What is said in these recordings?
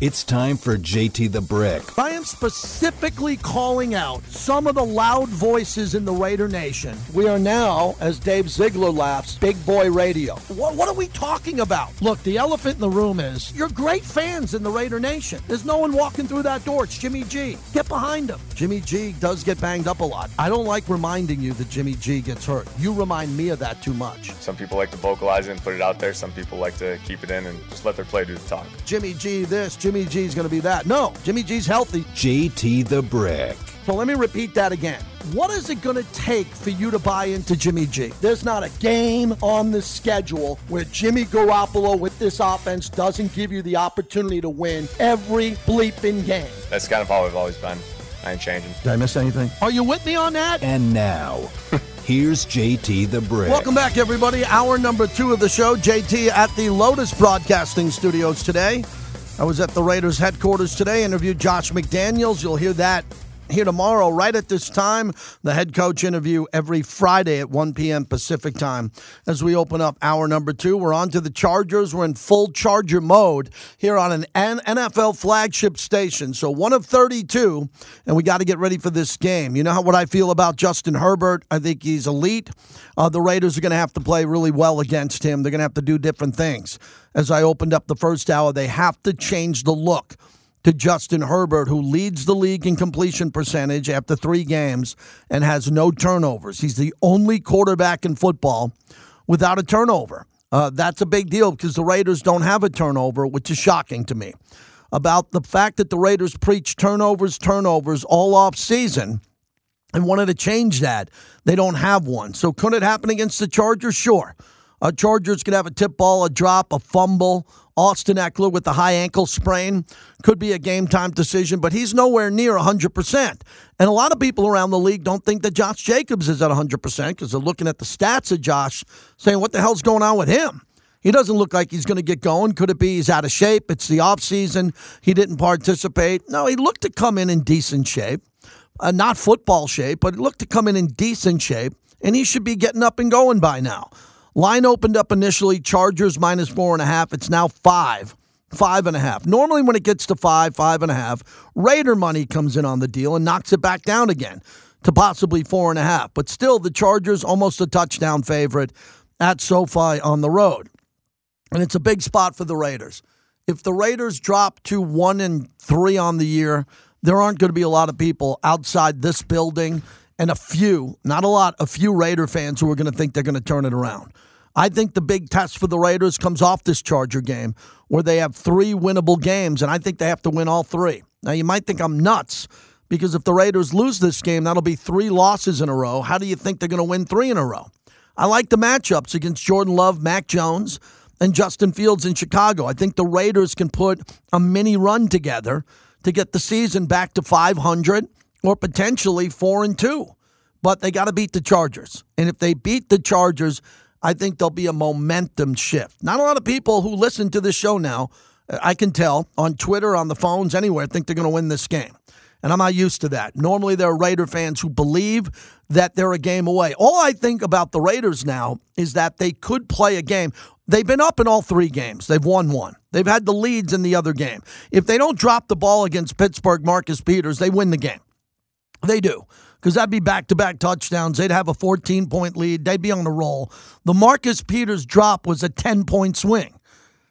It's time for JT the Brick. I am specifically calling out some of the loud voices in the Raider Nation. We are now, as Dave Ziegler laughs, big boy radio. What, what are we talking about? Look, the elephant in the room is you're great fans in the Raider Nation. There's no one walking through that door. It's Jimmy G. Get behind him. Jimmy G does get banged up a lot. I don't like reminding you that Jimmy G gets hurt. You remind me of that too much. Some people like to vocalize it and put it out there. Some people like to keep it in and just let their play do the talk. Jimmy G this, Jimmy G's going to be that. No, Jimmy G's healthy. JT the Brick. So let me repeat that again. What is it going to take for you to buy into Jimmy G? There's not a game on the schedule where Jimmy Garoppolo with this offense doesn't give you the opportunity to win every bleeping game. That's kind of how we've always been. I ain't changing. Did I miss anything? Are you with me on that? And now, here's JT the Brick. Welcome back, everybody. Hour number two of the show. JT at the Lotus Broadcasting Studios today. I was at the Raiders headquarters today, interviewed Josh McDaniels. You'll hear that here tomorrow, right at this time. The head coach interview every Friday at 1 p.m. Pacific time as we open up hour number two. We're on to the Chargers. We're in full Charger mode here on an NFL flagship station. So one of 32, and we got to get ready for this game. You know how, what I feel about Justin Herbert? I think he's elite. Uh, the Raiders are going to have to play really well against him. They're going to have to do different things. As I opened up the first hour, they have to change the look to Justin Herbert, who leads the league in completion percentage after three games and has no turnovers. He's the only quarterback in football without a turnover. Uh, that's a big deal because the Raiders don't have a turnover, which is shocking to me. About the fact that the Raiders preach turnovers, turnovers all off season and wanted to change that. They don't have one. So could it happen against the Chargers? Sure. A Chargers could have a tip ball, a drop, a fumble. Austin Ekeler with the high ankle sprain could be a game time decision, but he's nowhere near 100%. And a lot of people around the league don't think that Josh Jacobs is at 100% because they're looking at the stats of Josh saying, what the hell's going on with him? He doesn't look like he's going to get going. Could it be he's out of shape? It's the offseason. He didn't participate. No, he looked to come in in decent shape. Uh, not football shape, but he looked to come in in decent shape, and he should be getting up and going by now. Line opened up initially, Chargers minus four and a half. It's now five, five and a half. Normally, when it gets to five, five and a half, Raider money comes in on the deal and knocks it back down again to possibly four and a half. But still, the Chargers almost a touchdown favorite at SoFi on the road. And it's a big spot for the Raiders. If the Raiders drop to one and three on the year, there aren't going to be a lot of people outside this building and a few, not a lot, a few Raider fans who are going to think they're going to turn it around. I think the big test for the Raiders comes off this Charger game where they have three winnable games, and I think they have to win all three. Now, you might think I'm nuts because if the Raiders lose this game, that'll be three losses in a row. How do you think they're going to win three in a row? I like the matchups against Jordan Love, Mac Jones, and Justin Fields in Chicago. I think the Raiders can put a mini run together to get the season back to 500 or potentially 4 and 2. But they got to beat the Chargers. And if they beat the Chargers, I think there'll be a momentum shift. Not a lot of people who listen to this show now, I can tell on Twitter, on the phones, anywhere, think they're going to win this game. And I'm not used to that. Normally, there are Raider fans who believe that they're a game away. All I think about the Raiders now is that they could play a game. They've been up in all three games. They've won one. They've had the leads in the other game. If they don't drop the ball against Pittsburgh, Marcus Peters, they win the game. They do because that'd be back to back touchdowns. They'd have a 14 point lead. They'd be on a roll. The Marcus Peters drop was a 10 point swing.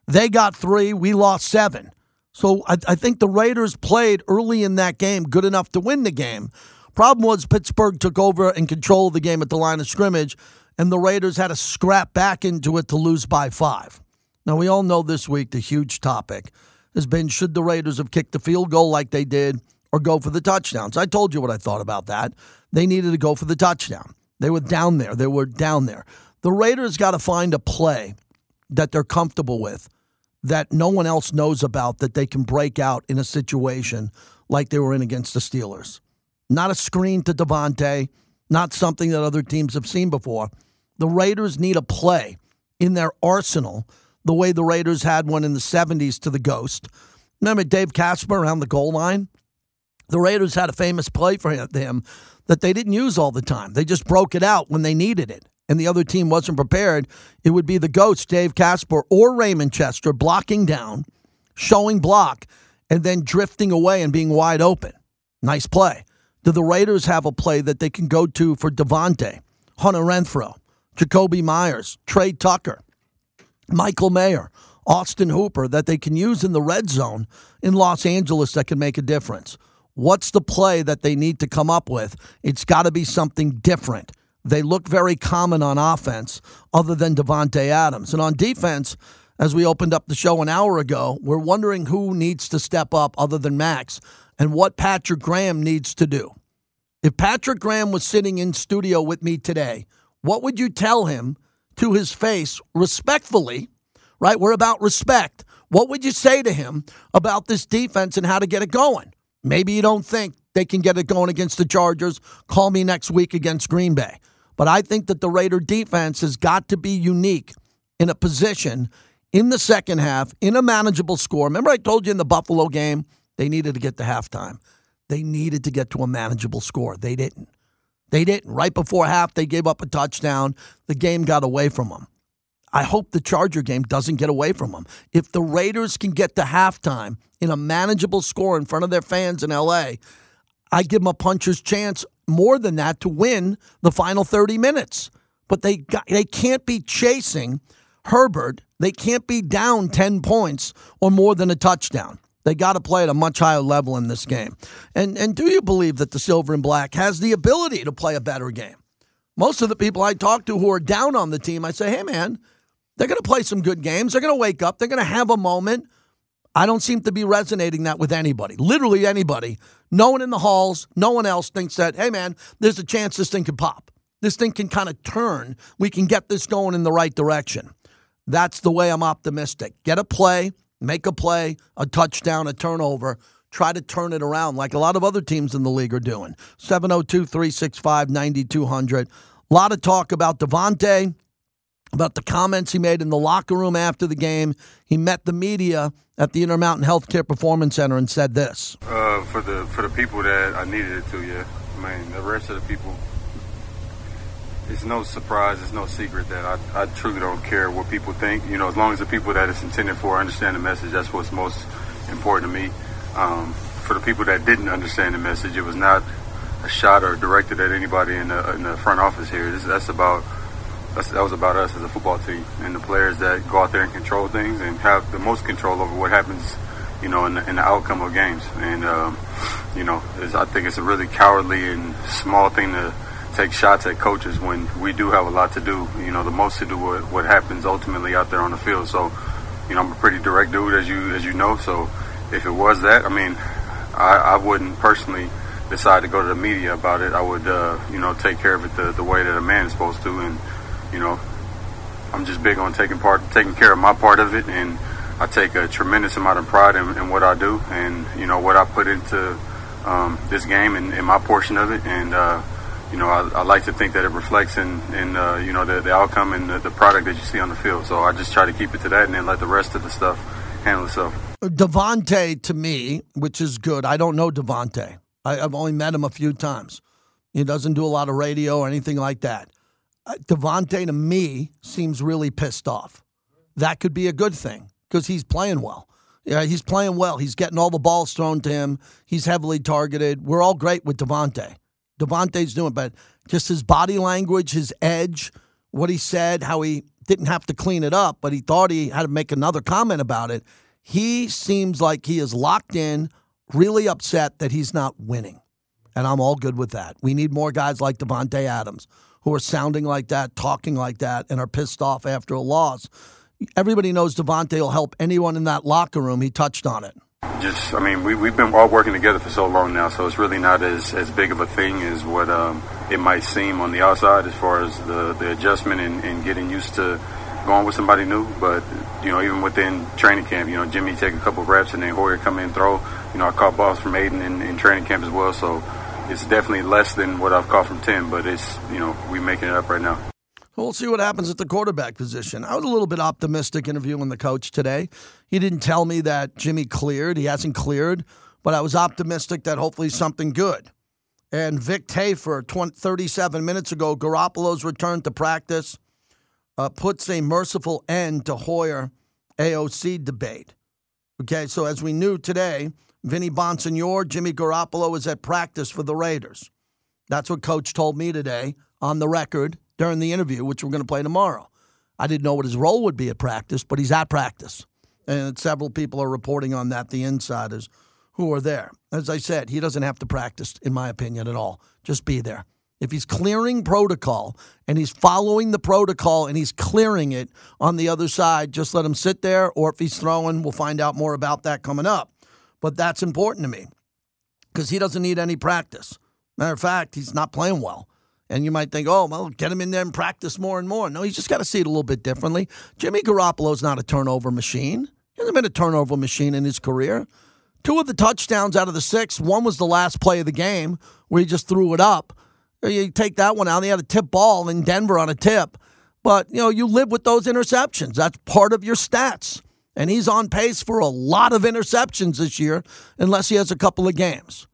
They got three. We lost seven. So I, I, think the Raiders played early in that game good enough to win the game. Problem was Pittsburgh took over and controlled the game at the line of scrimmage, and the Raiders had to scrap back into it to lose by five. Now, we all know this week the huge topic has been should the Raiders have kicked the field goal like they did or go for the touchdowns. I told you what I thought about that. They needed to go for the touchdown. They were down there. They were down there. The Raiders got to find a play that they're comfortable with, that no one else knows about, that they can break out in a situation like they were in against the Steelers. Not a screen to Davante, not something that other teams have seen before. The Raiders need a play in their arsenal the way the Raiders had one in the 70s to the Ghost. Remember Dave Casper around the goal line? The Raiders had a famous play for him that they didn't use all the time. They just broke it out when they needed it, and the other team wasn't prepared. It would be the Ghost, Dave Casper, or Raymond Chester blocking down, showing block, and then drifting away and being wide open. Nice play. Do the Raiders have a play that they can go to for Davante, Hunter Renfrow, Jakobi Meyers, Tre Tucker, Michael Mayer, Austin Hooper that they can use in the red zone in Los Angeles that can make a difference? What's the play that they need to come up with? It's got to be something different. They look very common on offense, other than Davante Adams. And on defense, as we opened up the show an hour ago, we're wondering who needs to step up other than Max and what Patrick Graham needs to do. If Patrick Graham was sitting in studio with me today, what would you tell him to his face respectfully? Right? We're about respect. What would you say to him about this defense and how to get it going? Maybe you don't think they can get it going against the Chargers. Call me next week against Green Bay. But I think that the Raider defense has got to be unique in a position in the second half in a manageable score. Remember, I told you in the Buffalo game, they needed to get to halftime. They needed to get to a manageable score. They didn't. They didn't. Right before half, they gave up a touchdown. The game got away from them. I hope the Charger game doesn't get away from them. If the Raiders can get to halftime in a manageable score in front of their fans in LA, I give them a puncher's chance more than that to win the final 30 minutes. But they got, they can't be chasing Herbert. They can't be down 10 points or more than a touchdown. They got to play at a much higher level in this game. And and do you believe that the silver and black has the ability to play a better game? Most of the people I talk to who are down on the team, I say, "Hey man, they're going to play some good games. They're going to wake up. They're going to have a moment." I don't seem to be resonating that with anybody. Literally anybody. No one in the halls, no one else thinks that, hey man, there's a chance this thing could pop. This thing can kind of turn. We can get this going in the right direction. That's the way I'm optimistic. Get a play, make a play, a touchdown, a turnover. Try to turn it around like a lot of other teams in the league are doing. 702 365 9200. A lot of talk about Davante, about the comments he made in the locker room after the game. He met the media at the Intermountain Healthcare Performance Center and said this. Uh, for the for the people that I needed it to, yeah. I mean, the rest of the people, it's no surprise, it's no secret that I, I truly don't care what people think. You know, as long as the people that it's intended for understand the message, that's what's most important to me. Um, for the people that didn't understand the message, it was not a shot or directed at anybody in the, in the front office here. This, that's about that's, that was about us as a football team and the players that go out there and control things and have the most control over what happens, you know, in the, in the outcome of games. And um, you know, I think it's a really cowardly and small thing to take shots at coaches when we do have a lot to do. You know, the most to do with what happens ultimately out there on the field. So, you know, I'm a pretty direct dude, as you as you know. So, if it was that, I mean, I, I wouldn't personally decide to go to the media about it. I would, uh, you know, take care of it the, the way that a man is supposed to, and you know, I'm just big on taking part, taking care of my part of it, and I take a tremendous amount of pride in, in what I do, and you know what I put into um, this game and, and, my portion of it, and uh, you know I, I, like to think that it reflects in, in uh, you know the, the outcome and the, the, product that you see on the field. So I just try to keep it to that, and then let the rest of the stuff handle itself. Davante to me, which is good. I don't know Davante. I've only met him a few times. He doesn't do a lot of radio or anything like that. Uh, Davante to me seems really pissed off. That could be a good thing because he's playing well. Yeah, he's playing well. He's getting all the balls thrown to him. He's heavily targeted. We're all great with Davante. Davante's doing, but just his body language, his edge, what he said, how he didn't have to clean it up, but he thought he had to make another comment about it. He seems like he is locked in, really upset that he's not winning. And I'm all good with that. We need more guys like Davante Adams who are sounding like that, talking like that, and are pissed off after a loss. Everybody knows Davante will help anyone in that locker room. He touched on it. Just, I mean, we, we've been all working together for so long now, so it's really not as, as big of a thing as what um, it might seem on the outside as far as the, the adjustment and, and getting used to going with somebody new. But, you know, even within training camp, you know, Jimmy take a couple reps and then Hoyer come in and throw. You know, I caught balls from Aidan in, in training camp as well, so it's definitely less than what I've caught from Tim, but it's you know we making it up right now. We'll see what happens at the quarterback position. I was a little bit optimistic interviewing the coach today. He didn't tell me that Jimmy cleared. He hasn't cleared, but I was optimistic that hopefully something good. And Vic Tafur, 20, 37 minutes ago, Garoppolo's return to practice uh, puts a merciful end to Hoyer AOC debate. Okay, so as we knew today, Vinny Bonsignore, Jimmy Garoppolo is at practice for the Raiders. That's what Coach told me today on the record during the interview, which we're going to play tomorrow. I didn't know what his role would be at practice, but he's at practice. And several people are reporting on that, the insiders who are there. As I said, he doesn't have to practice, in my opinion, at all. Just be there. If he's clearing protocol and he's following the protocol and he's clearing it on the other side, just let him sit there. Or if he's throwing, we'll find out more about that coming up. But that's important to me because he doesn't need any practice. Matter of fact, he's not playing well. And you might think, oh, well, get him in there and practice more and more. No, he's just got to see it a little bit differently. Jimmy Garoppolo's not a turnover machine. He hasn't been a turnover machine in his career. Two of the touchdowns out of the six, one was the last play of the game where he just threw it up. You take that one out, he had a tip ball in Denver on a tip. But, you know, you live with those interceptions. That's part of your stats. And he's on pace for a lot of interceptions this year, unless he has a couple of games.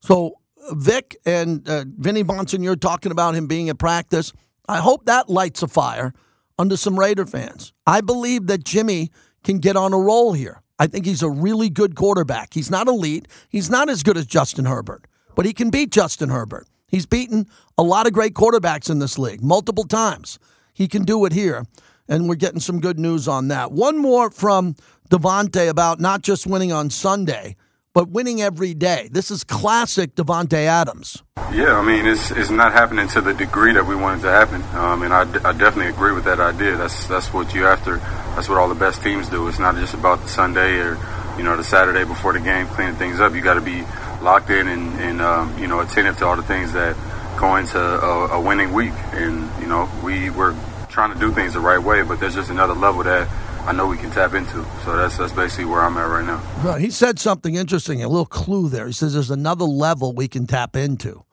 So Vic and uh, Vinny Bonsignore talking about him being at practice. I hope that lights a fire under some Raider fans. I believe that Jimmy can get on a roll here. I think he's a really good quarterback. He's not elite. He's not as good as Justin Herbert, but he can beat Justin Herbert. He's beaten a lot of great quarterbacks in this league multiple times. He can do it here, and we're getting some good news on that. One more from Davante about not just winning on Sunday, but winning every day. This is classic Davante Adams. Yeah, I mean, it's it's not happening to the degree that we wanted to happen, um, and I, I definitely agree with that idea. That's that's what you after. That's what all the best teams do. It's not just about the Sunday or you know the Saturday before the game cleaning things up. You got to be locked in and, and um, you know attentive to all the things that go into a, a winning week. And you know we we're trying to do things the right way, but there's just another level that I know we can tap into. So that's that's basically where I'm at right now. Right. He said something interesting, a little clue there. He says there's another level we can tap into.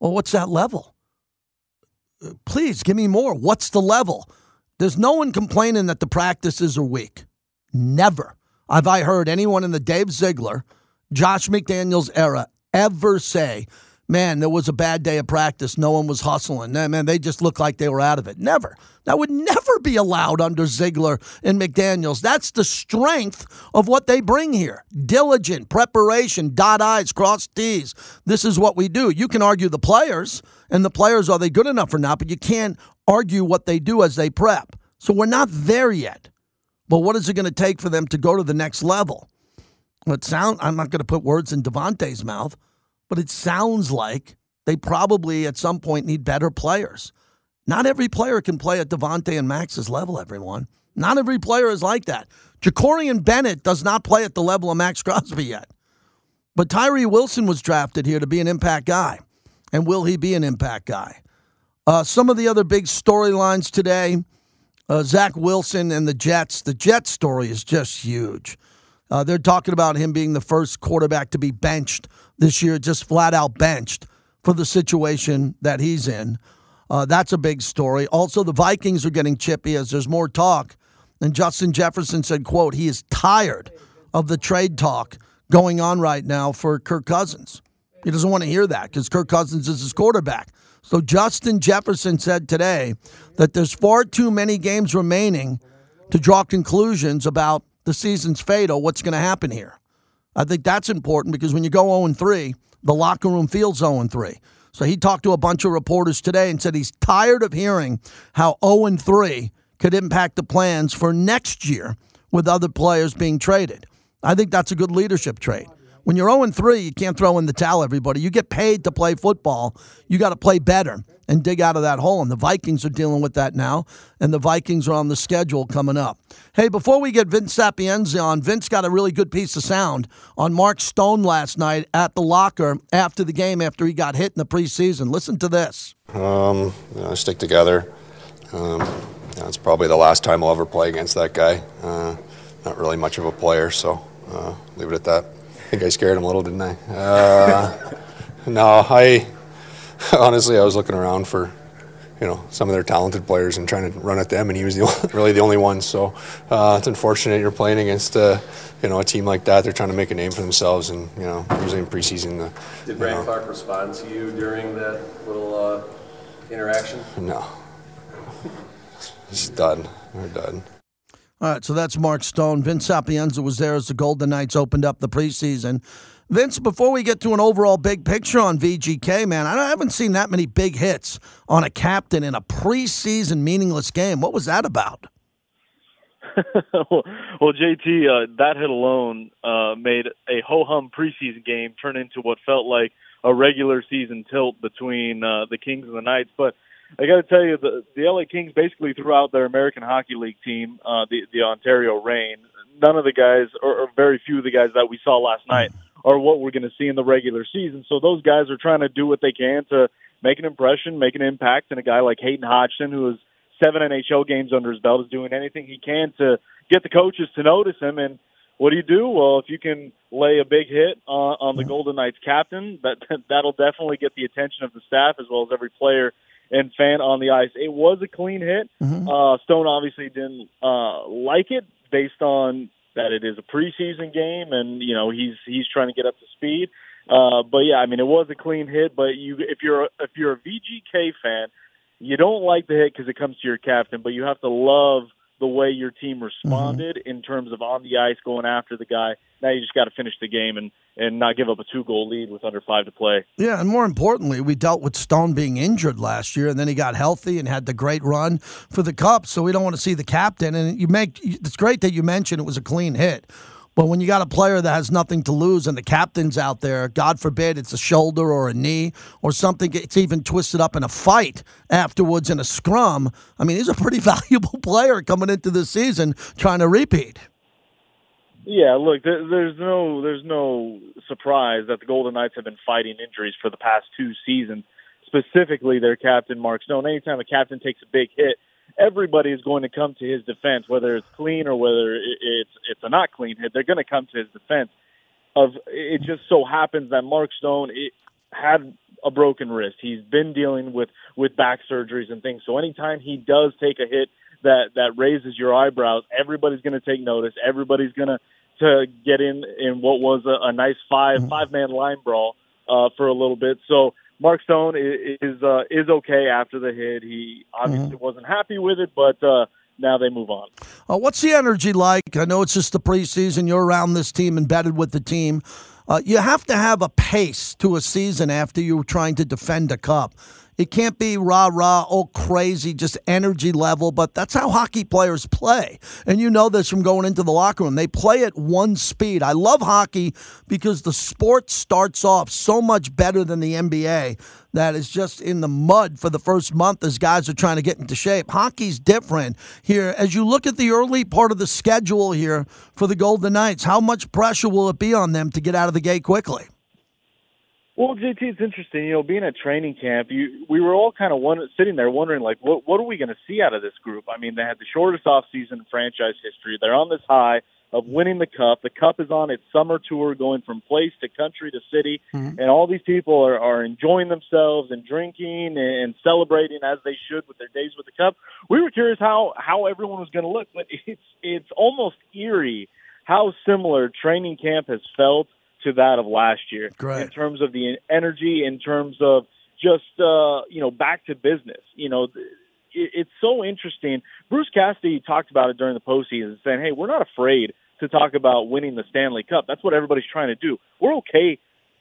Well, what's that level? Please give me more. What's the level? There's no one complaining that the practices are weak. Never have I heard anyone in the Dave Ziegler, Josh McDaniels era ever say man, there was a bad day of practice. No one was hustling. Man, they just looked like they were out of it. Never. That would never be allowed under Ziegler and McDaniels. That's the strength of what they bring here. Diligent preparation, dot I's, cross T's. This is what we do. You can argue the players, and the players, are they good enough or not, but you can't argue what they do as they prep. So we're not there yet. But what is it going to take for them to go to the next level? It sound I'm not going to put words in Davante's mouth but it sounds like they probably at some point need better players. Not every player can play at Davante and Max's level, everyone. Not every player is like that. Jakorian Bennett does not play at the level of Max Crosby yet. But Tyree Wilson was drafted here to be an impact guy. And will he be an impact guy? Uh, some of the other big storylines today uh, Zach Wilson and the Jets. The Jets story is just huge. Uh, they're talking about him being the first quarterback to be benched this year, just flat out benched for the situation that he's in. Uh, that's a big story. Also, the Vikings are getting chippy as there's more talk. And Justin Jefferson said, "quote He is tired of the trade talk going on right now for Kirk Cousins. He doesn't want to hear that because Kirk Cousins is his quarterback." So Justin Jefferson said today that there's far too many games remaining to draw conclusions about the season's fatal, what's going to happen here. I think that's important because when you go 0 3, the locker room feels 0 3. So he talked to a bunch of reporters today and said he's tired of hearing how 0 3 could impact the plans for next year with other players being traded. I think that's a good leadership trait. When you're 0 3, you can't throw in the towel, everybody. You get paid to play football. You got to play better and dig out of that hole. And the Vikings are dealing with that now, and the Vikings are on the schedule coming up. Hey, before we get Vince Sapienza on, Vince got a really good piece of sound on Mark Stone last night at the locker after the game after he got hit in the preseason. Listen to this. Um, you know, stick together. Um, it's probably the last time I'll ever play against that guy. Uh, not really much of a player, so uh, leave it at that. I think I scared him a little, didn't I? Uh, no, I honestly I was looking around for you know some of their talented players and trying to run at them, and he was the only, really the only one. So uh, it's unfortunate you're playing against uh, you know a team like that. They're trying to make a name for themselves, and you know usually in preseason. Uh, Did Brandon Clark respond to you during that little uh, interaction? No, he's done. We're done. All right, so that's Mark Stone. Vince Sapienza was there as the Golden Knights opened up the preseason. Vince, before we get to an overall big picture on VGK, man, I haven't seen that many big hits on a captain in a preseason meaningless game. What was that about? well, JT, uh, that hit alone uh, made a ho hum preseason game turn into what felt like a regular season tilt between uh, the Kings and the Knights. But I got to tell you, the the LA Kings basically threw out their American Hockey League team, uh, the the Ontario Reign. None of the guys, or, or very few of the guys that we saw last night, are what we're going to see in the regular season. So those guys are trying to do what they can to make an impression, make an impact. And a guy like Hayden Hodgson, who has seven NHL games under his belt, is doing anything he can to get the coaches to notice him. And what do you do? Well, if you can lay a big hit on, on the Golden Knights captain, that that'll definitely get the attention of the staff as well as every player and fan on the ice. It was a clean hit. Mm-hmm. Uh, Stone obviously didn't uh, like it based on that it is a preseason game, and you know he's he's trying to get up to speed. Uh, but yeah, I mean it was a clean hit. But you, if you're a, if you're a VGK fan, you don't like the hit because it comes to your captain, but you have to love the way your team responded mm-hmm. in terms of on the ice going after the guy. Now you just got to finish the game and and not give up a two goal lead with under five to play. Yeah, and more importantly, we dealt with Stone being injured last year, and then he got healthy and had the great run for the Cup. So we don't want to see the captain. And you make it's great that you mentioned it was a clean hit. But when you got a player that has nothing to lose and the captain's out there, God forbid it's a shoulder or a knee or something, it's even twisted up in a fight afterwards in a scrum. I mean, he's a pretty valuable player coming into the season trying to repeat. Yeah, look, there's no there's no surprise that the Golden Knights have been fighting injuries for the past two seasons. Specifically, their captain Mark Stone. Anytime a captain takes a big hit, everybody is going to come to his defense, whether it's clean or whether it's it's a not clean hit. They're going to come to his defense. Of it just so happens that Mark Stone it, had a broken wrist. He's been dealing with with back surgeries and things. So anytime he does take a hit that that raises your eyebrows, everybody's going to take notice. Everybody's going to to get in in what was a, a nice five mm-hmm. five man line brawl uh, for a little bit. So Mark Stone is is, uh, is okay after the hit. He obviously mm-hmm. wasn't happy with it, but uh, now they move on. Uh, what's the energy like? I know it's just the preseason. You're around this team, embedded with the team. Uh, you have to have a pace to a season after you're trying to defend a cup. It can't be rah rah, oh, all crazy, just energy level, but that's how hockey players play. And you know this from going into the locker room. They play at one speed. I love hockey because the sport starts off so much better than the NBA that is just in the mud for the first month as guys are trying to get into shape. Hockey's different here. As you look at the early part of the schedule here for the Golden Knights, how much pressure will it be on them to get out of the gate quickly? Well, JT, it's interesting. You know, being at training camp, you we were all kind of one, sitting there wondering, like, what what are we going to see out of this group? I mean, they had the shortest off season in franchise history. They're on this high of winning the cup. The cup is on its summer tour, going from place to country to city, mm-hmm. and all these people are, are enjoying themselves and drinking and celebrating as they should with their days with the cup. We were curious how how everyone was going to look, but it's it's almost eerie how similar training camp has felt to that of last year Great. in terms of the energy, in terms of just uh, you know back to business. You know, it, it's so interesting. Bruce Cassidy talked about it during the postseason, saying, "Hey, we're not afraid to talk about winning the Stanley Cup. That's what everybody's trying to do. We're okay."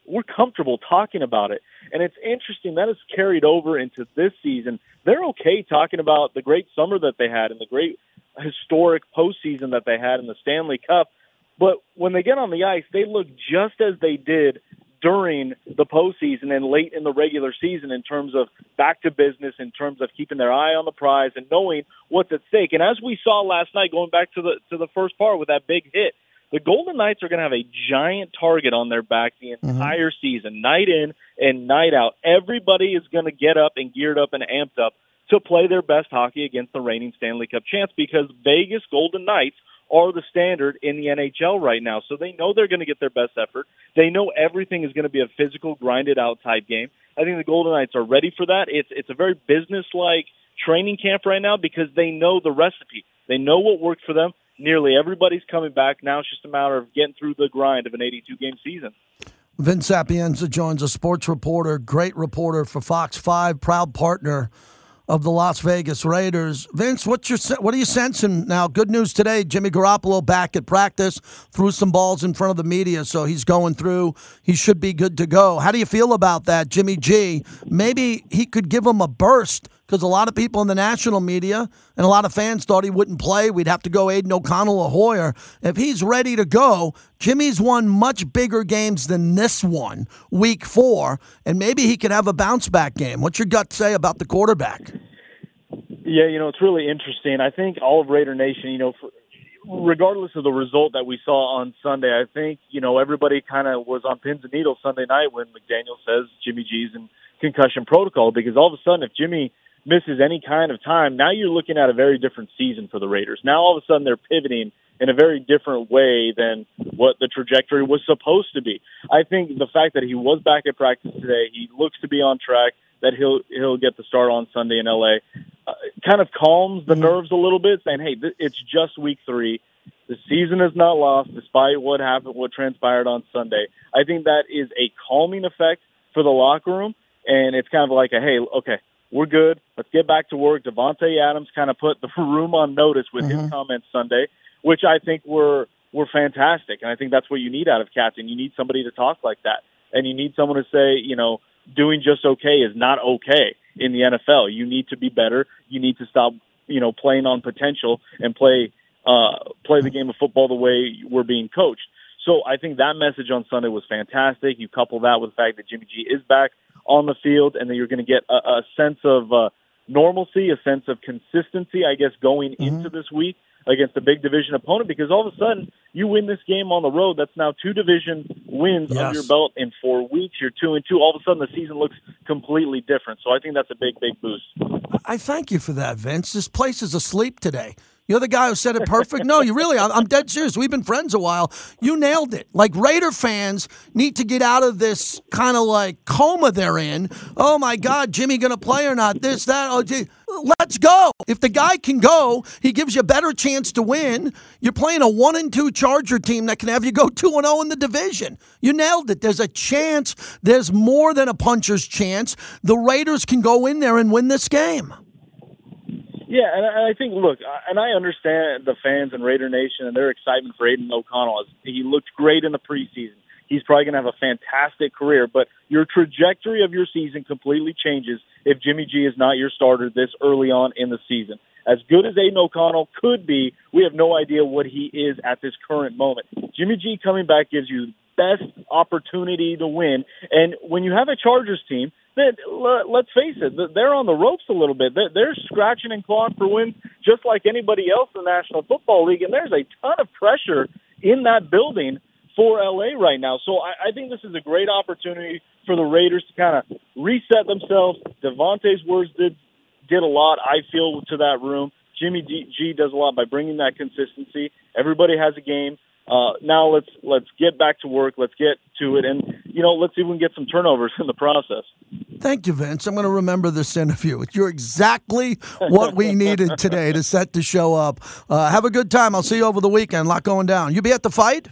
We're comfortable talking about it. And it's interesting that has carried over into this season. They're okay talking about the great summer that they had and the great historic postseason that they had in the Stanley Cup but when they get on the ice, they look just as they did during the postseason and late in the regular season in terms of back to business, in terms of keeping their eye on the prize and knowing what's at stake. And as we saw last night, going back to the to the first part with that big hit, the Golden Knights are going to have a giant target on their back the mm-hmm. entire mm-hmm. season, night in and night out. Everybody is going to get up and geared up and amped up to play their best hockey against the reigning Stanley Cup champs because Vegas Golden Knights are the standard in the NHL right now. So they know they're going to get their best effort. They know everything is going to be a physical, grinded out type game. I think the Golden Knights are ready for that. It's it's a very business like training camp right now because they know the recipe. They know what worked for them. Nearly everybody's coming back. Now it's just a matter of getting through the grind of an 82 game season. Vince Sapienza joins a sports reporter, great reporter for Fox 5, proud partner of the Las Vegas Raiders. Vince, what's your what are you sensing now? Good news today: Jimmy Garoppolo back at practice, threw some balls in front of the media, so he's going through. He should be good to go. How do you feel about that, Jimmy G? Maybe he could give him a burst because a lot of people in the national media and a lot of fans thought he wouldn't play. We'd have to go Aidan O'Connell or Hoyer. If he's ready to go, Jimmy's won much bigger games than this one, week four, and maybe he could have a bounce back game. What's your gut say about the quarterback? Yeah, you know, it's really interesting. I think all of Raider Nation, you know, for, regardless of the result that we saw on Sunday, I think, you know, everybody kind of was on pins and needles Sunday night when McDaniel says Jimmy G's in concussion protocol because all of a sudden if Jimmy – misses any kind of time, now you're looking at a very different season for the Raiders. Now all of a sudden they're pivoting in a very different way than what the trajectory was supposed to be. I think the fact that he was back at practice today, he looks to be on track, that he'll he'll get the start on Sunday in LA, uh, kind of calms the nerves a little bit, saying, "Hey, th- it's just week three. The season is not lost, despite what happened, what transpired on Sunday." I think that is a calming effect for the locker room, and it's kind of like a, "Hey, okay, we're good. Let's get back to work. Davante Adams kind of put the room on notice with mm-hmm. his comments Sunday, which I think were were fantastic. And I think that's what you need out of captain. You need somebody to talk like that, and you need someone to say, you know, doing just okay is not okay in the NFL. You need to be better. You need to stop, you know, playing on potential and play uh, play the game of football the way we're being coached. So I think that message on Sunday was fantastic. You couple that with the fact that Jimmy G is back on the field, and then you're going to get a, a sense of uh, normalcy, a sense of consistency, I guess, going mm-hmm. into this week against a big division opponent because all of a sudden you win this game on the road. That's now two division wins yes. under your belt in four weeks. You're two and two. All of a sudden the season looks completely different. So I think that's a big, big boost. I thank you for that, Vince. This place is asleep today. You're the guy who said it perfect. No, you really, I'm dead serious. We've been friends a while. You nailed it. Like Raider fans need to get out of this kind of like coma they're in. Oh my God, Jimmy going to play or not? This, that. Oh, gee. Let's go. If the guy can go, he gives you a better chance to win. You're playing a one and two Charger team that can have you go two and zero oh in the division. You nailed it. There's a chance. There's more than a puncher's chance. The Raiders can go in there and win this game. Yeah, and I think, look, and I understand the fans and Raider Nation and their excitement for Aidan O'Connell. He looked great in the preseason. He's probably going to have a fantastic career, but your trajectory of your season completely changes if Jimmy G is not your starter this early on in the season. As good as Aidan O'Connell could be, we have no idea what he is at this current moment. Jimmy G coming back gives you the best opportunity to win. And when you have a Chargers team that let's face it, they're on the ropes a little bit. They're scratching and clawing for wins just like anybody else in the National Football League, and there's a ton of pressure in that building for LA right now. So I, I think this is a great opportunity for the Raiders to kind of reset themselves. Davante's words did did a lot, I feel, to that room. Jimmy G does a lot by bringing that consistency. Everybody has a game. Uh, now let's let's get back to work. Let's get to it, and you know, let's see if we can get some turnovers in the process. Thank you, Vince. I'm going to remember this interview. You're exactly what we needed today to set the show up. Uh, have a good time. I'll see you over the weekend. A lot going down. You be at the fight?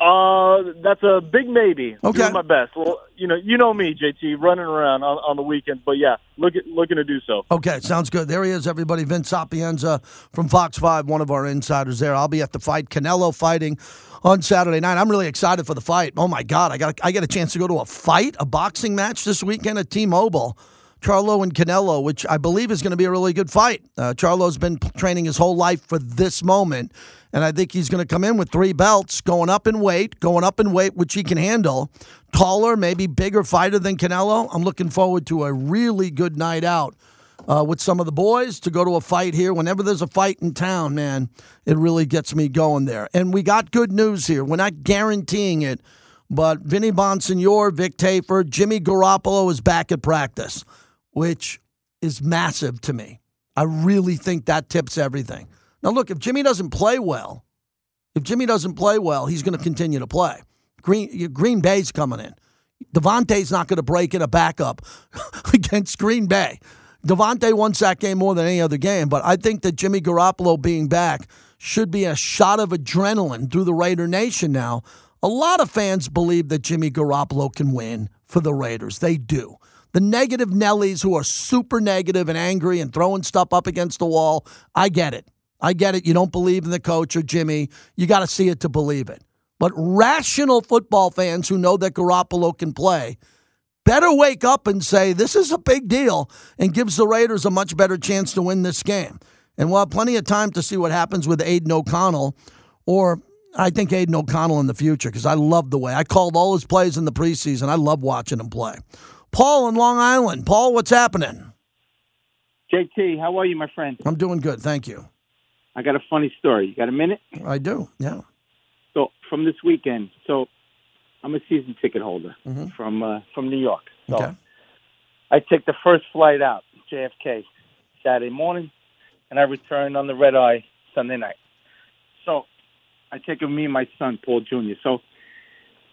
Uh, that's a big maybe. Okay. Doing my best. Well, you know, you know me, JT, running around on, on the weekend. But yeah, look at, looking to do so. Okay, sounds good. There he is, everybody. Vince Sapienza from Fox Five, one of our insiders there. I'll be at the fight. Canelo fighting on Saturday night. I'm really excited for the fight. Oh my God, I got I get a chance to go to a fight, a boxing match this weekend at T-Mobile. Charlo and Canelo, which I believe is going to be a really good fight. Uh, Charlo's been training his whole life for this moment, and I think he's going to come in with three belts, going up in weight, going up in weight, which he can handle. Taller, maybe bigger fighter than Canelo. I'm looking forward to a really good night out uh, with some of the boys to go to a fight here. Whenever there's a fight in town, man, it really gets me going there. And we got good news here. We're not guaranteeing it, but Vinny Bonsignore, Vic Tafur, Jimmy Garoppolo is back at practice which is massive to me. I really think that tips everything. Now, look, if Jimmy doesn't play well, if Jimmy doesn't play well, he's going to continue to play. Green, Green Bay's coming in. Davante's not going to break in a backup against Green Bay. Davante won that game more than any other game, but I think that Jimmy Garoppolo being back should be a shot of adrenaline through the Raider Nation now. A lot of fans believe that Jimmy Garoppolo can win for the Raiders. They do. The negative Nellies who are super negative and angry and throwing stuff up against the wall, I get it. I get it. You don't believe in the coach or Jimmy. You got to see it to believe it. But rational football fans who know that Garoppolo can play better wake up and say, this is a big deal and gives the Raiders a much better chance to win this game. And we'll have plenty of time to see what happens with Aidan O'Connell or I think Aidan O'Connell in the future because I love the way I called all his plays in the preseason. I love watching him play. Paul in Long Island. Paul, what's happening? JT, how are you, my friend? I'm doing good. Thank you. I got a funny story. You got a minute? I do. Yeah. So from this weekend, so I'm a season ticket holder Mm-hmm. from uh, from New York. So Okay. I take the first flight out, JFK, Saturday morning, and I return on the red eye Sunday night. So I take with me and my son Paul Jr. So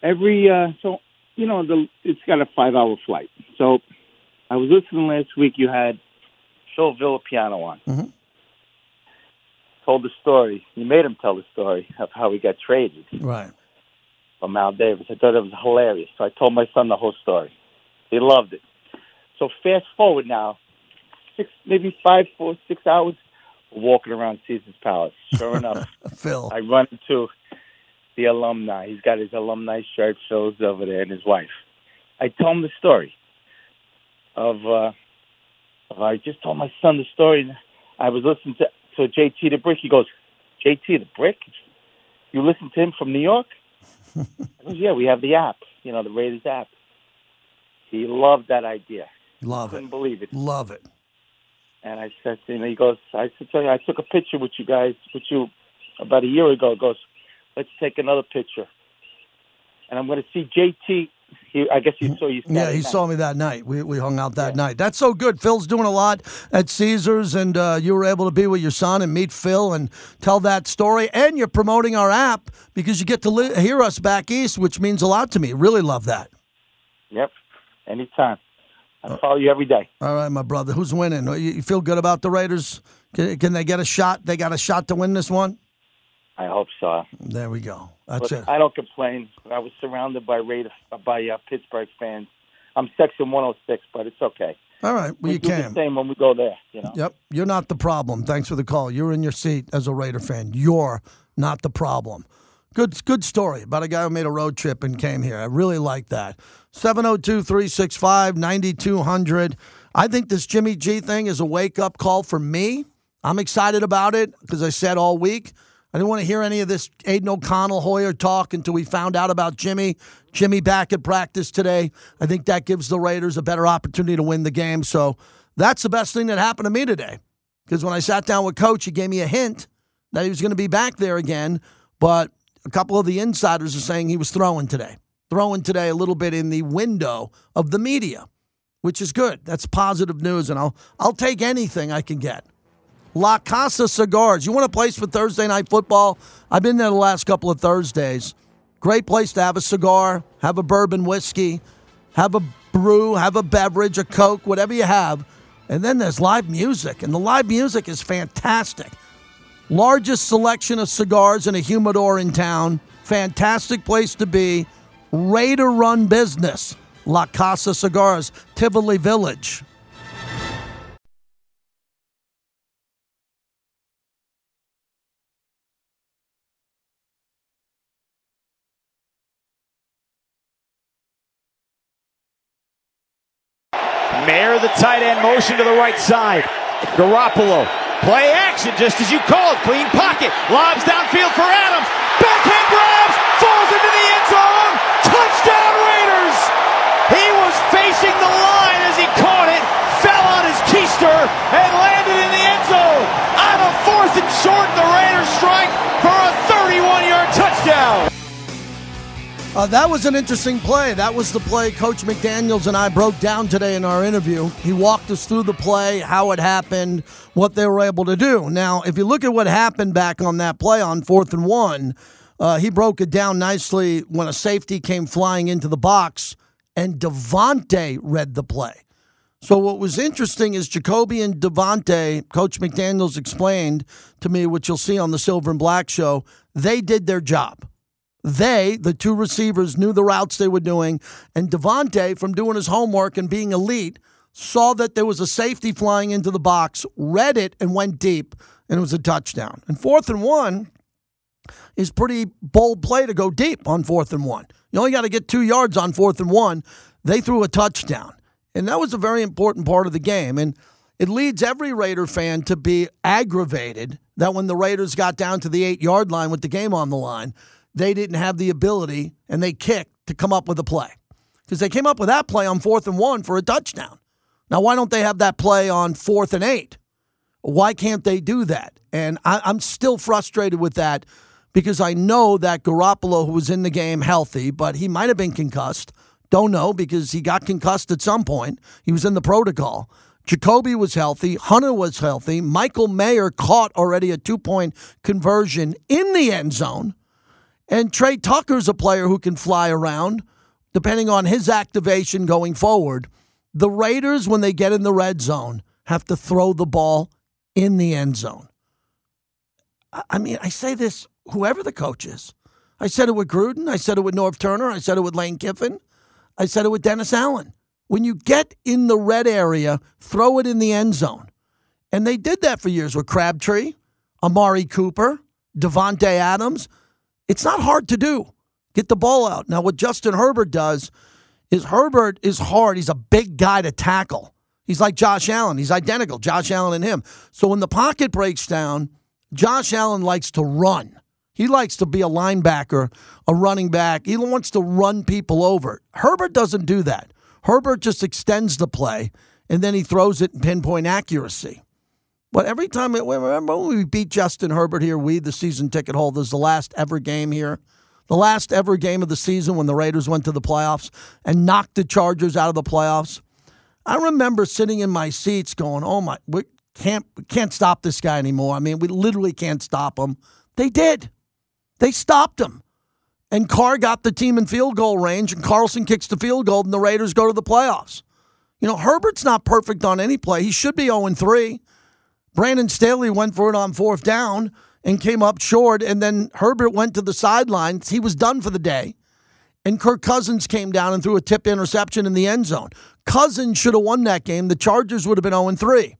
every uh, so you know the it's got a five hour flight. So I was listening last week. You had Phil Villapiano on. Mhm. Told the story. You made him tell the story of how he got traded Right. from Al Davis. I thought it was hilarious. So I told my son the whole story. He loved it. So fast forward now, six, maybe five, four, six hours, walking around Caesar's Palace. Sure enough, Phil. I run into the alumni. He's got his alumni shirt, Phil's over there, and his wife. I told him the story of, uh, of I just told my son the story. and I was listening to, to JT the Brick. He goes, JT the Brick? You listen to him from New York? I goes, yeah, we have the app, you know, the Raiders app. He loved that idea. Love it. Couldn't believe it. Love it. And I said, to him, he goes, I said, to him, I took a picture with you guys, with you about a year ago. He goes, let's take another picture. And I'm going to see JT. He, I guess you saw you. Yeah, he night. saw me that night. We, we hung out that night. That's so good. Phil's doing a lot at Caesars, and uh, you were able to be with your son and meet Phil and tell that story. And you're promoting our app because you get to li- hear us back east, which means a lot to me. Really love that. Yep. Anytime. I follow you every day. All right, my brother. Who's winning? You you feel good about the Raiders? Can, can they get a shot? They got a shot to win this one? I hope so. There we go. That's Look, it. I don't complain. I was surrounded by Raider, by uh, Pittsburgh fans. I'm section 106, but it's okay. All right, well, we you do can. the same when we go there. You know. Yep, you're not the problem. Thanks for the call. You're in your seat as a Raider fan. You're not the problem. Good, good story about a guy who made a road trip and came here. I really like that. 702 365 9200. I think this Jimmy G thing is a wake up call for me. I'm excited about it because I said all week I didn't want to hear any of this Aidan O'Connell Hoyer talk until we found out about Jimmy. Jimmy back at practice today. I think that gives the Raiders a better opportunity to win the game. So that's the best thing that happened to me today. Because when I sat down with Coach, he gave me a hint that he was going to be back there again. But a couple of the insiders are saying he was throwing today. Throwing today a little bit in the window of the media, which is good. That's positive news, and I'll I'll take anything I can get. La Casa Cigars. You want a place for Thursday night football? I've been there the last couple of Thursdays. Great place to have a cigar, have a bourbon whiskey, have a brew, have a beverage, a Coke, whatever you have. And then there's live music, and the live music is fantastic. Largest selection of cigars in a humidor in town. Fantastic place to be. Raider run business. La Casa Cigars, Tivoli Village. Motion to the right side. Garoppolo, play action just as you called. Clean pocket, lobs downfield for Adams. Backhand grabs, falls into the end zone. Touchdown Raiders! He was facing the line as he caught it, fell on his keister, and landed in the end zone. On a fourth and short, the Raiders strike Uh, that was an interesting play. That was the play Coach McDaniels and I broke down today in our interview. He walked us through the play, how it happened, what they were able to do. Now, if you look at what happened back on that play on fourth and one, uh, he broke it down nicely when a safety came flying into the box and Davante read the play. So what was interesting is Jakobi and Davante, Coach McDaniels explained to me, which you'll see on the Silver and Black show, they did their job. They, the two receivers, knew the routes they were doing, and Davante, from doing his homework and being elite, saw that there was a safety flying into the box, read it, and went deep, and it was a touchdown. And fourth and one is pretty bold play to go deep on fourth and one. You only got to get two yards on fourth and one. They threw a touchdown. And that was a very important part of the game. And it leads every Raider fan to be aggravated that when the Raiders got down to the eight yard line with the game on the line, they didn't have the ability and they kicked to come up with a play. Because they came up with that play on fourth and one for a touchdown. Now, why don't they have that play on fourth and eight? Why can't they do that? And I, am still frustrated with that because I know that Garoppolo, who was in the game healthy, but he might have been concussed. Don't know because he got concussed at some point. He was in the protocol. Jakobi was healthy. Hunter was healthy. Michael Mayer caught already a two point conversion in the end zone. And Tre Tucker's a player who can fly around depending on his activation going forward. The Raiders, when they get in the red zone, have to throw the ball in the end zone. I mean, I say this, whoever the coach is. I said it with Gruden. I said it with Norv Turner. I said it with Lane Kiffin. I said it with Dennis Allen. When you get in the red area, throw it in the end zone. And they did that for years with Crabtree, Amari Cooper, Davante Adams. It's not hard to do. Get the ball out. Now, what Justin Herbert does is Herbert is hard. He's a big guy to tackle. He's like Josh Allen. He's identical, Josh Allen and him. So when the pocket breaks down, Josh Allen likes to run. He likes to be a linebacker, a running back. He wants to run people over. Herbert doesn't do that. Herbert just extends the play and then he throws it in pinpoint accuracy. But every time, remember when we beat Justin Herbert here, we, the season ticket holders, the last ever game here, the last ever game of the season when the Raiders went to the playoffs and knocked the Chargers out of the playoffs. I remember sitting in my seats going, "Oh my, we can't we can't stop this guy anymore." I mean, we literally can't stop him. They did. They stopped him. And Carr got the team in field goal range, and Carlson kicks the field goal, and the Raiders go to the playoffs. You know, Herbert's not perfect on any play. He should be 0 3. Brandon Staley went for it on fourth down and came up short, and then Herbert went to the sidelines. He was done for the day. And Kirk Cousins came down and threw a tip interception in the end zone. Cousins should have won that game. The Chargers would have been 0 3.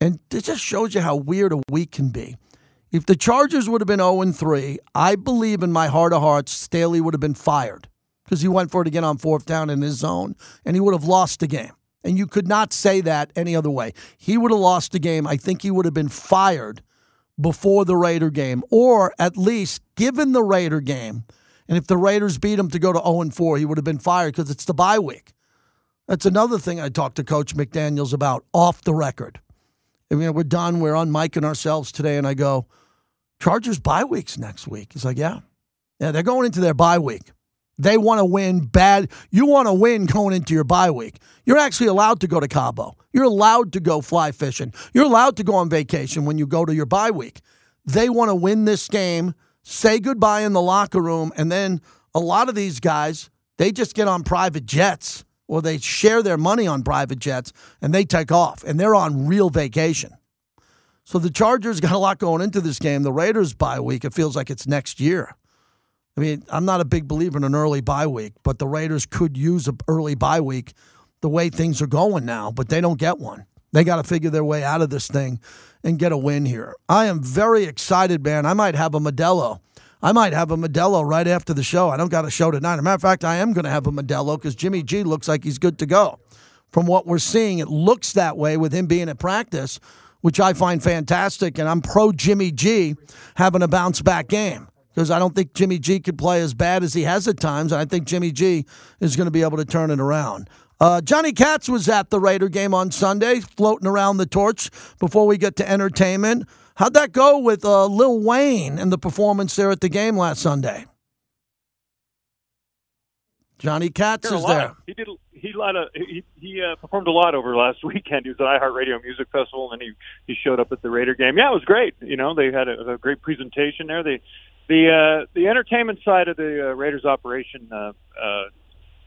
And it just shows you how weird a week can be. If the Chargers would have been 0 3, I believe in my heart of hearts, Staley would have been fired because he went for it again on fourth down in his zone and he would have lost the game. And you could not say that any other way. He would have lost the game. I think he would have been fired before the Raider game, or at least given the Raider game. And if the Raiders beat him to go to 0 4, he would have been fired because it's the bye week. That's another thing I talked to Coach McDaniels about off the record. I mean, we're done. We're and ourselves today, and I go, Chargers bye weeks next week. He's like, yeah. Yeah, they're going into their bye week. They want to win bad. You want to win going into your bye week. You're actually allowed to go to Cabo. You're allowed to go fly fishing. You're allowed to go on vacation when you go to your bye week. They want to win this game, say goodbye in the locker room, and then a lot of these guys, they just get on private jets or they share their money on private jets and they take off and they're on real vacation. So the Chargers got a lot going into this game. The Raiders bye week, it feels like it's next year. I mean, I'm not a big believer in an early bye week, but the Raiders could use an early bye week the way things are going now, but they don't get one. They got to figure their way out of this thing and get a win here. I am very excited, man. I might have a Modelo. I might have a Modelo right after the show. I don't got a show tonight. A matter of fact, I am going to have a Modelo because Jimmy G looks like he's good to go. From what we're seeing, it looks that way with him being at practice which I find fantastic. And I'm pro Jimmy G having a bounce back game because I don't think Jimmy G could play as bad as he has at times. And I think Jimmy G is going to be able to turn it around. Uh, Johnny Katz was at the Raider game on Sunday, floating around the torch before we get to entertainment. How'd that go with uh, Lil Wayne and the performance there at the game last Sunday? Johnny Katz is there. He did he lot of he he uh, performed a lot over last weekend. He was at iHeartRadio Music Festival, and he he showed up at the Raider game. Yeah, it was great. You know, they had a, a great presentation there. They the uh, the entertainment side of the uh, Raiders operation uh, uh,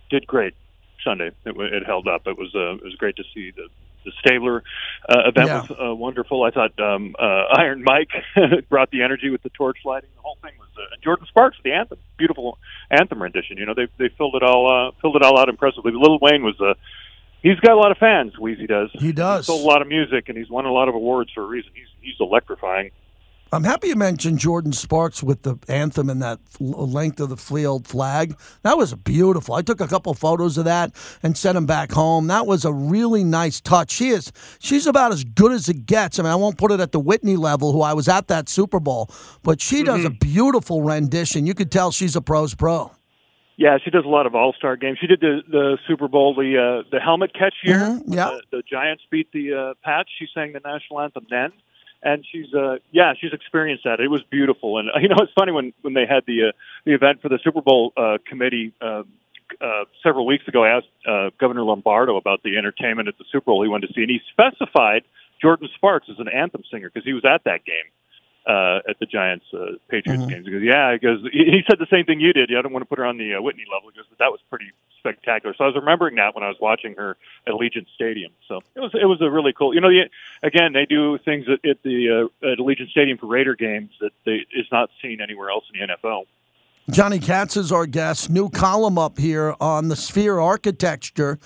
did great Sunday. It, it held up. It was uh, it was great to see the the Stabler uh, event yeah. was uh, wonderful. I thought um, uh, Iron Mike brought the energy with the torch lighting. The whole thing was uh, Jordin Sparks the anthem, beautiful anthem rendition. You know, they they filled it all uh, filled it all out impressively. Lil Wayne was a he's got a lot of fans. Weezy does. He does. He's sold a lot of music, and he's won a lot of awards for a reason. He's he's electrifying. I'm happy you mentioned Jordin Sparks with the anthem and that length of the field flag. That was beautiful. I took a couple photos of that and sent them back home. That was a really nice touch. She is she's about as good as it gets. I mean, I won't put it at the Whitney level, who I was at that Super Bowl, but she does a Mm-hmm. beautiful rendition. You could tell she's a pro's pro. Yeah, she does a lot of All Star games. She did the the Super Bowl, the uh, the helmet catch year. Mhm, yeah. the, the Giants beat the uh, Pats. She sang the national anthem then, and she's uh yeah she's experienced that. It was beautiful, and uh, you know it's funny when when they had the uh, the event for the Super Bowl uh, committee. Uh, uh, several weeks ago, I asked uh, Governor Lombardo about the entertainment at the Super Bowl he wanted to see, and he specified Jordin Sparks as an anthem singer because he was at that game uh, at the Giants uh, Patriots games. He goes, yeah, he goes. He said the same thing you did. I don't want to put her on the uh, Whitney level. He goes, but that was pretty spectacular. So I was remembering that when I was watching her at Allegiant Stadium. So it was it was a really cool. You know, the, again, they do things at, at the uh, at Allegiant Stadium for Raider games that they, is not seen anywhere else in the NFL. Johnny Katz is our guest. New column up here on the Sphere architecture.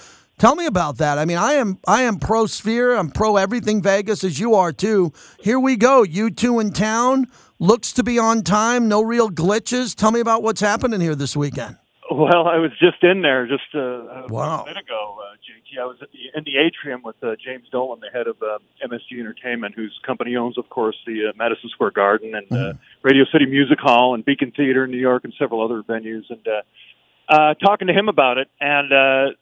Tell me about that. I mean, I am I am pro Sphere. I'm pro everything Vegas as you are too. Here we go. U2 in town. Looks to be on time. No real glitches. Tell me about what's happening here this weekend. Well, I was just in there just uh, a Wow. minute ago, uh, JT. I was at the, in the atrium with uh, James Dolan, the head of uh, MSG Entertainment, whose company owns, of course, the uh, Madison Square Garden and uh, Radio City Music Hall and Beacon Theater in New York and several other venues, and uh, uh, talking to him about it. And uh,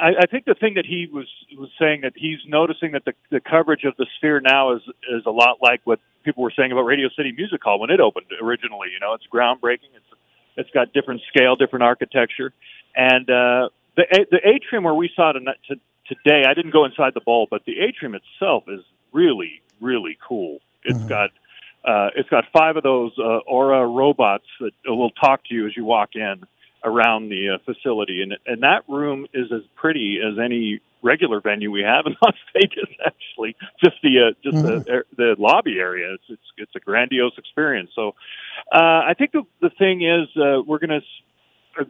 I, I think the thing that he was was saying that he's noticing that the, the coverage of the Sphere now is is a lot like what people were saying about Radio City Music Hall when it opened originally. You know, it's groundbreaking. It's it's got different scale, different architecture, and uh, the the atrium where we saw it to, today. I didn't go inside the bowl, but the atrium itself is really really cool. It's got uh, it's got five of those uh, Aura robots that will talk to you as you walk in around the uh, facility, and and that room is as pretty as any regular venue we have in Las Vegas. Actually, just the uh, just the the lobby area. It's it's it's a grandiose experience. So, uh, I think the the thing is uh, we're going to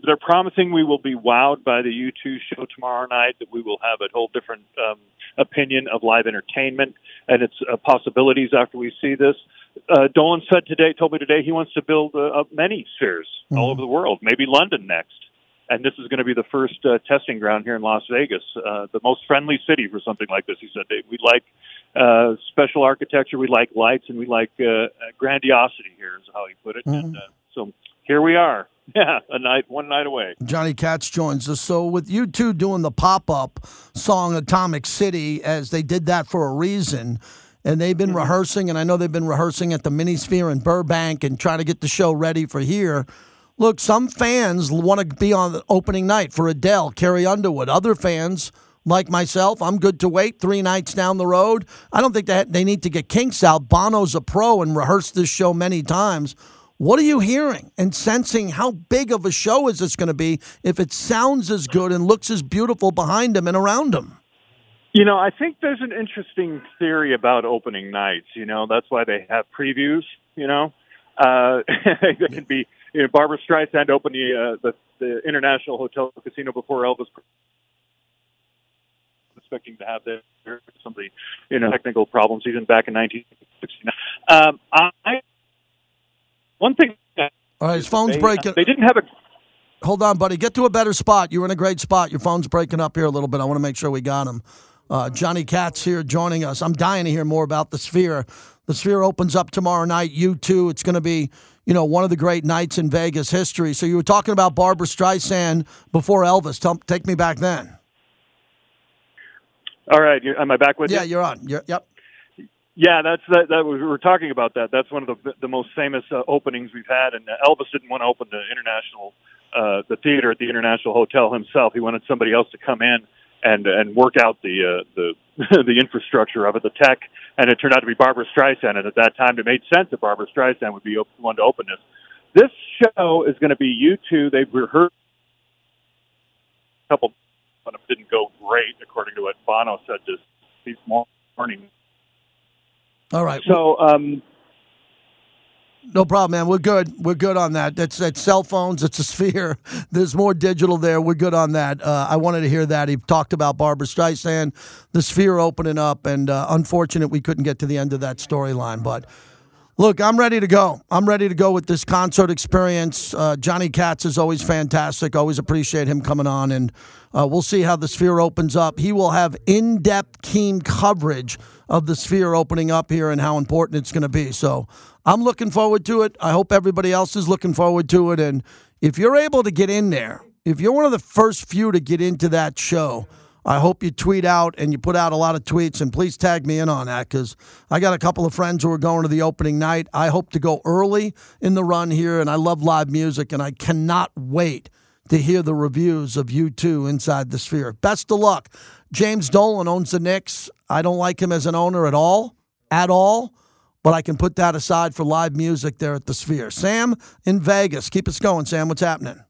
they're promising we will be wowed by the U2 show tomorrow night, that we will have a whole different um, opinion of live entertainment and its uh, possibilities after we see this. Uh, Dolan said today, told me today, he wants to build uh, up many spheres all over the world, maybe London next. And this is going to be the first uh, testing ground here in Las Vegas, uh, the most friendly city for something like this. He said "They- we like uh, special architecture, we like lights, and we like uh, grandiosity. Here is how he put it. And uh, so here we are. Yeah, a night, one night away. Johnny Katz joins us. So, with U2 doing the pop up song Atomic City, as they did that for a reason, and they've been rehearsing, and I know they've been rehearsing at the Minisphere in Burbank and trying to get the show ready for here. Look, some fans want to be on the opening night for Adele, Carrie Underwood. Other fans, like myself, I'm good to wait three nights down the road. I don't think that they need to get kinks out. Bono's a pro and rehearsed this show many times. What are you hearing and sensing? How big of a show is this going to be if it sounds as good and looks as beautiful behind him and around him? You know, I think there's an interesting theory about opening nights. You know, that's why they have previews. You know, uh, they can be. You know, Barbra Streisand opened the, uh, the the International Hotel Casino before Elvis. Expecting to have there some of the you know technical problems even back in 1969. Um, I one thing. All right, his phone's they, breaking. They didn't have a Hold on, buddy. Get to a better spot. You're in a great spot. Your phone's breaking up here a little bit. I want to make sure we got him. Uh, Johnny Katz here joining us. I'm dying to hear more about the Sphere. The Sphere opens up tomorrow night. U2. It's going to be, you know, one of the great nights in Vegas history. So you were talking about Barbra Streisand before Elvis. Tell, take me back then. All right, am I back with you? Yeah, you're on. You're, yep. Yeah, that's that. That we were talking about that. That's one of the the most famous uh, openings we've had. And uh, Elvis didn't want to open the international, uh, the theater at the International Hotel himself. He wanted somebody else to come in and and work out the uh, the the infrastructure of it, the tech. And it turned out to be Barbra Streisand. And at that time, it made sense that Barbra Streisand would be op- the one to open this. This show is going to be you two. They've rehearsed a couple, but it didn't go great, according to what Bono said this this morning. All right. So, um, No problem, man. We're good. We're good on that. That's that's cell phones. It's a sphere. There's more digital there. We're good on that. Uh, I wanted to hear that. He talked about Barbra Streisand, the sphere opening up, and uh, unfortunate we couldn't get to the end of that storyline. But look, I'm ready to go. I'm ready to go with this concert experience. Uh, Johnny Katz is always fantastic. Always appreciate him coming on, and uh, we'll see how the sphere opens up. He will have in-depth, keen coverage of the sphere opening up here and how important it's going to be. So I'm looking forward to it. I hope everybody else is looking forward to it. And if you're able to get in there, if you're one of the first few to get into that show, I hope you tweet out and you put out a lot of tweets and please tag me in on that because I got a couple of friends who are going to the opening night. I hope to go early in the run here and I love live music and I cannot wait to hear the reviews of U2 inside the sphere. Best of luck. James Dolan owns the Knicks. I don't like him as an owner at all, at all, but I can put that aside for live music there at the Sphere. Sam in Vegas. Keep us going, Sam. What's happening?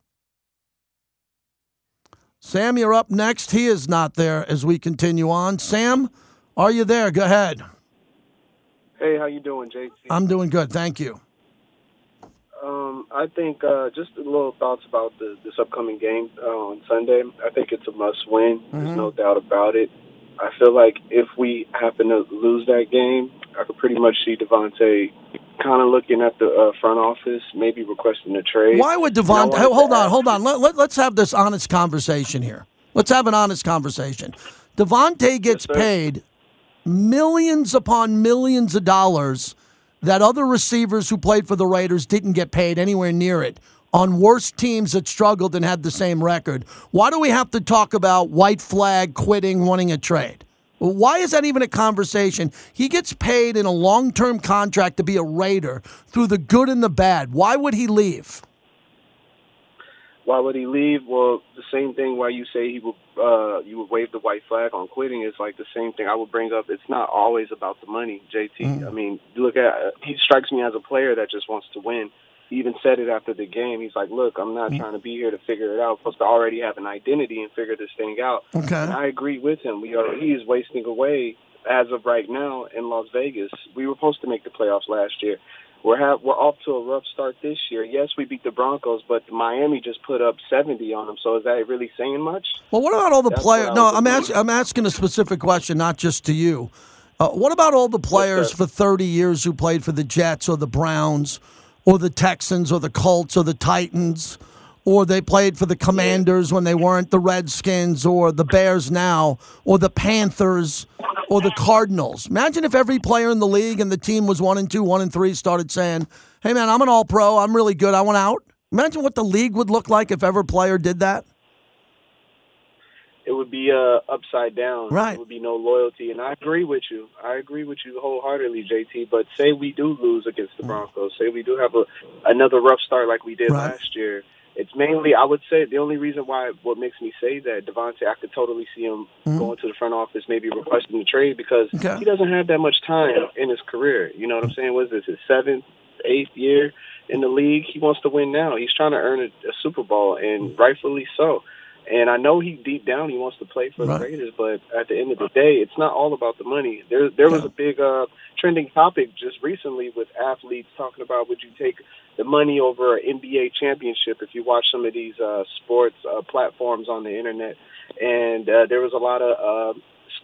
Sam, you're up next. He is not there as we continue on. Sam, are you there? Go ahead. Hey, how you doing, JT? I'm doing good. Thank you. Um, I think uh, just a little thoughts about the, this upcoming game uh, on Sunday. I think it's a must-win. There's Mhm. no doubt about it. I feel like if we happen to lose that game, I could pretty much see Davante kind of looking at the uh, front office, maybe requesting a trade. Why would And I Devon? wanted Hey, to hold on, hold on. Let, let, let's have this honest conversation here. Let's have an honest conversation. Davante gets paid millions upon millions of dollars that other receivers who played for the Raiders didn't get paid anywhere near it on worse teams that struggled and had the same record. Why do we have to talk about white flag quitting, wanting a trade? Why is that even a conversation? He gets paid in a long term contract to be a Raider through the good and the bad. Why would he leave? Why would he leave? Well, the same thing why you say he would uh you would wave the white flag on quitting is like the same thing I would bring up. It's not always about the money, JT. I mean, look at he strikes me as a player that just wants to win. He even said it after the game. He's like, "Look, I'm not trying to be here to figure it out. I'm supposed to already have an identity and figure this thing out." Okay. And I agree with him. We are he is wasting away as of right now in Las Vegas. We were supposed to make the playoffs last year. We're have, we're off to a rough start this year. Yes, we beat the Broncos, but Miami just put up 70 on them. So is that really saying much? Well, what about all the That's players? No, I'm asking. I'm asking a specific question, not just to you. Uh, what about all the players for 30 years who played for the Jets or the Browns or the Texans or the Colts or the Titans, or they played for the Commanders when they weren't the Redskins or the Bears now, or the Panthers or the Cardinals? Imagine if every player in the league and the team was one and two, one and three, started saying, "Hey, man, I'm an All Pro. I'm really good. I want out." Imagine what the league would look like if every player did that. It would be uh, upside down. Right. There would be no loyalty. And I agree with you. I agree with you wholeheartedly, JT. But say we do lose against the Broncos. Say we do have a another rough start like we did Right. last year. It's mainly, I would say, the only reason why what makes me say that Davante, I could totally see him going to the front office, maybe requesting the trade because Okay. he doesn't have that much time in his career. You know what I'm saying? What is this his seventh, eighth year in the league? He wants to win now. He's trying to earn a, a Super Bowl, and rightfully so. And I know he deep down he wants to play for Right. the Raiders, but at the end of the day, it's not all about the money. There, there was a big uh, trending topic just recently with athletes talking about would you take the money over an NBA championship if you watch some of these uh, sports uh, platforms on the internet, and uh, there was a lot of uh,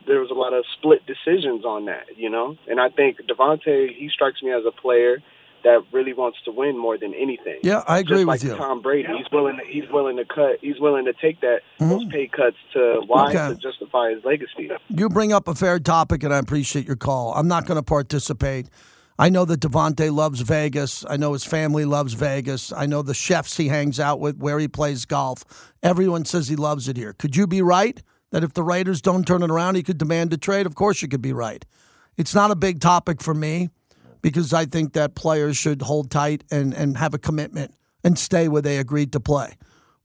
there was a lot of split decisions on that, you know. And I think Davante he strikes me as a player that really wants to win more than anything. Yeah, I agree Just with like you. Tom Brady, he's willing. To, he's willing to cut. He's willing to take that those pay cuts to why Mm-hmm. Okay. to justify his legacy. You bring up a fair topic, and I appreciate your call. I'm not going to participate. I know that Davante loves Vegas. I know his family loves Vegas. I know the chefs he hangs out with, where he plays golf. Everyone says he loves it here. Could you be right that if the Raiders don't turn it around, he could demand a trade? Of course, you could be right. It's not a big topic for me because I think that players should hold tight and, and have a commitment and stay where they agreed to play.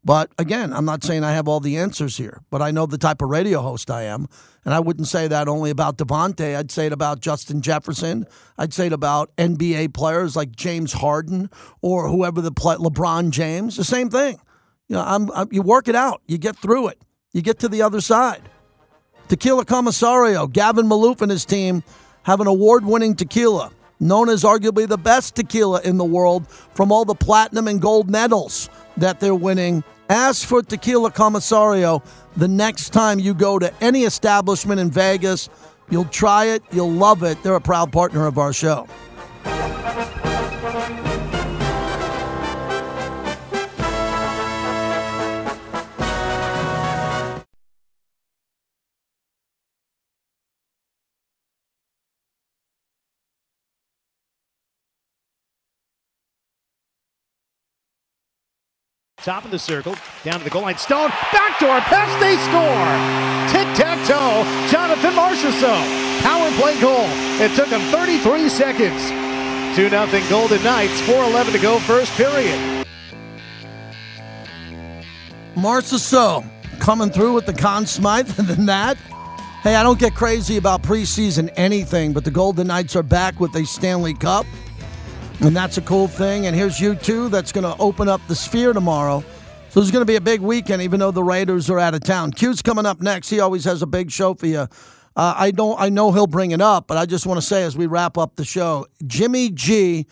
But again, I'm not saying I have all the answers here, but I know the type of radio host I am. And I wouldn't say that only about Davante. I'd say it about Justin Jefferson. I'd say it about NBA players like James Harden or whoever the play, LeBron James. The same thing. You know, I'm, I'm, you work it out. You get through it. You get to the other side. Tequila Comisario, Gavin Maloof and his team have an award-winning tequila known as arguably the best tequila in the world from all the platinum and gold medals that they're winning. Ask for Tequila Comisario the next time you go to any establishment in Vegas. You'll try it, you'll love it. They're a proud partner of our show. Top of the circle, down to the goal line. Stone, backdoor pass, they score. Tic tac toe, Jonathan Marchessault. Power play goal. It took him 33 seconds. 2 0 Golden Knights, 4.11 to go, first period. Marchessault coming through with the Conn Smythe, and then that. Hey, I don't get crazy about preseason anything, but the Golden Knights are back with a Stanley Cup. And that's a cool thing. And here's U2 that's going to open up the sphere tomorrow. So it's going to be a big weekend, even though the Raiders are out of town. Q's coming up next. He always has a big show for you. Uh, I don't. I know he'll bring it up, but I just want to say as we wrap up the show, Jimmy G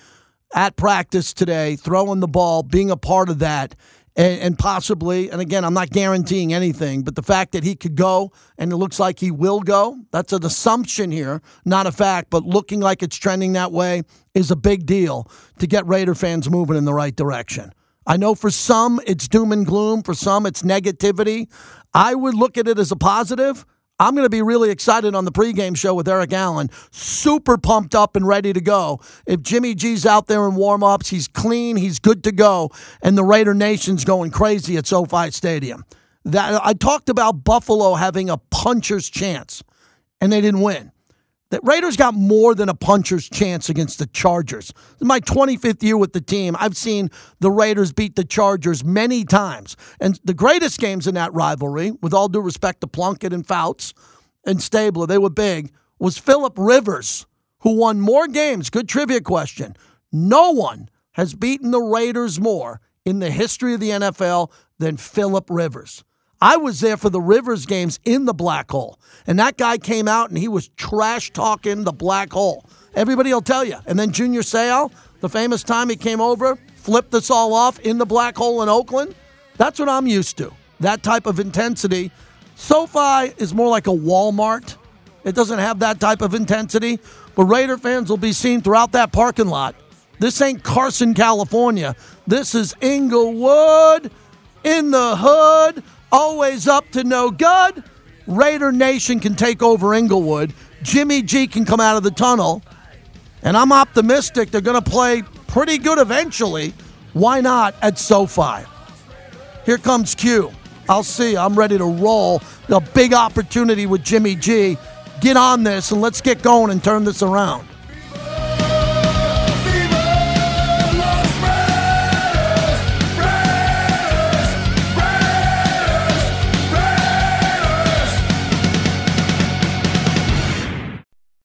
at practice today, throwing the ball, being a part of that, and, and, possibly, and again, I'm not guaranteeing anything, but the fact that he could go and it looks like he will go, that's an assumption here, not a fact, but looking like it's trending that way is a big deal to get Raider fans moving in the right direction. I know for some it's doom and gloom, for some it's negativity. I would look at it as a positive. I'm going to be really excited on the pregame show with Eric Allen. Super pumped up and ready to go. If Jimmy G's out there in warm ups, he's clean, he's good to go, and the Raider Nation's going crazy at SoFi Stadium. That I talked about Buffalo having a puncher's chance, and they didn't win. The Raiders got more than a puncher's chance against the Chargers. My 25th year with the team, I've seen the Raiders beat the Chargers many times. And the greatest games in that rivalry, with all due respect to Plunkett and Fouts and Stabler, they were big, was Philip Rivers, who won more games. Good trivia question. No one has beaten the Raiders more in the history of the NFL than Philip Rivers. I was there for the Rivers games in the black hole, and that guy came out and he was trash talking the black hole. Everybody will tell you. And then Junior Seau, the famous time he came over, flipped us all off in the black hole in Oakland. That's what I'm used to. That type of intensity. SoFi is more like a Walmart. It doesn't have that type of intensity, but Raider fans will be seen throughout that parking lot. This ain't Carson, California. This is Inglewood in the hood always up to no good. Raider Nation can take over Inglewood. Jimmy G can come out of the tunnel. And I'm optimistic they're going to play pretty good eventually. Why not at SoFi? Here comes Q. I'll see. I'm ready to roll. A big opportunity with Jimmy G. Get on this and let's get going and turn this around.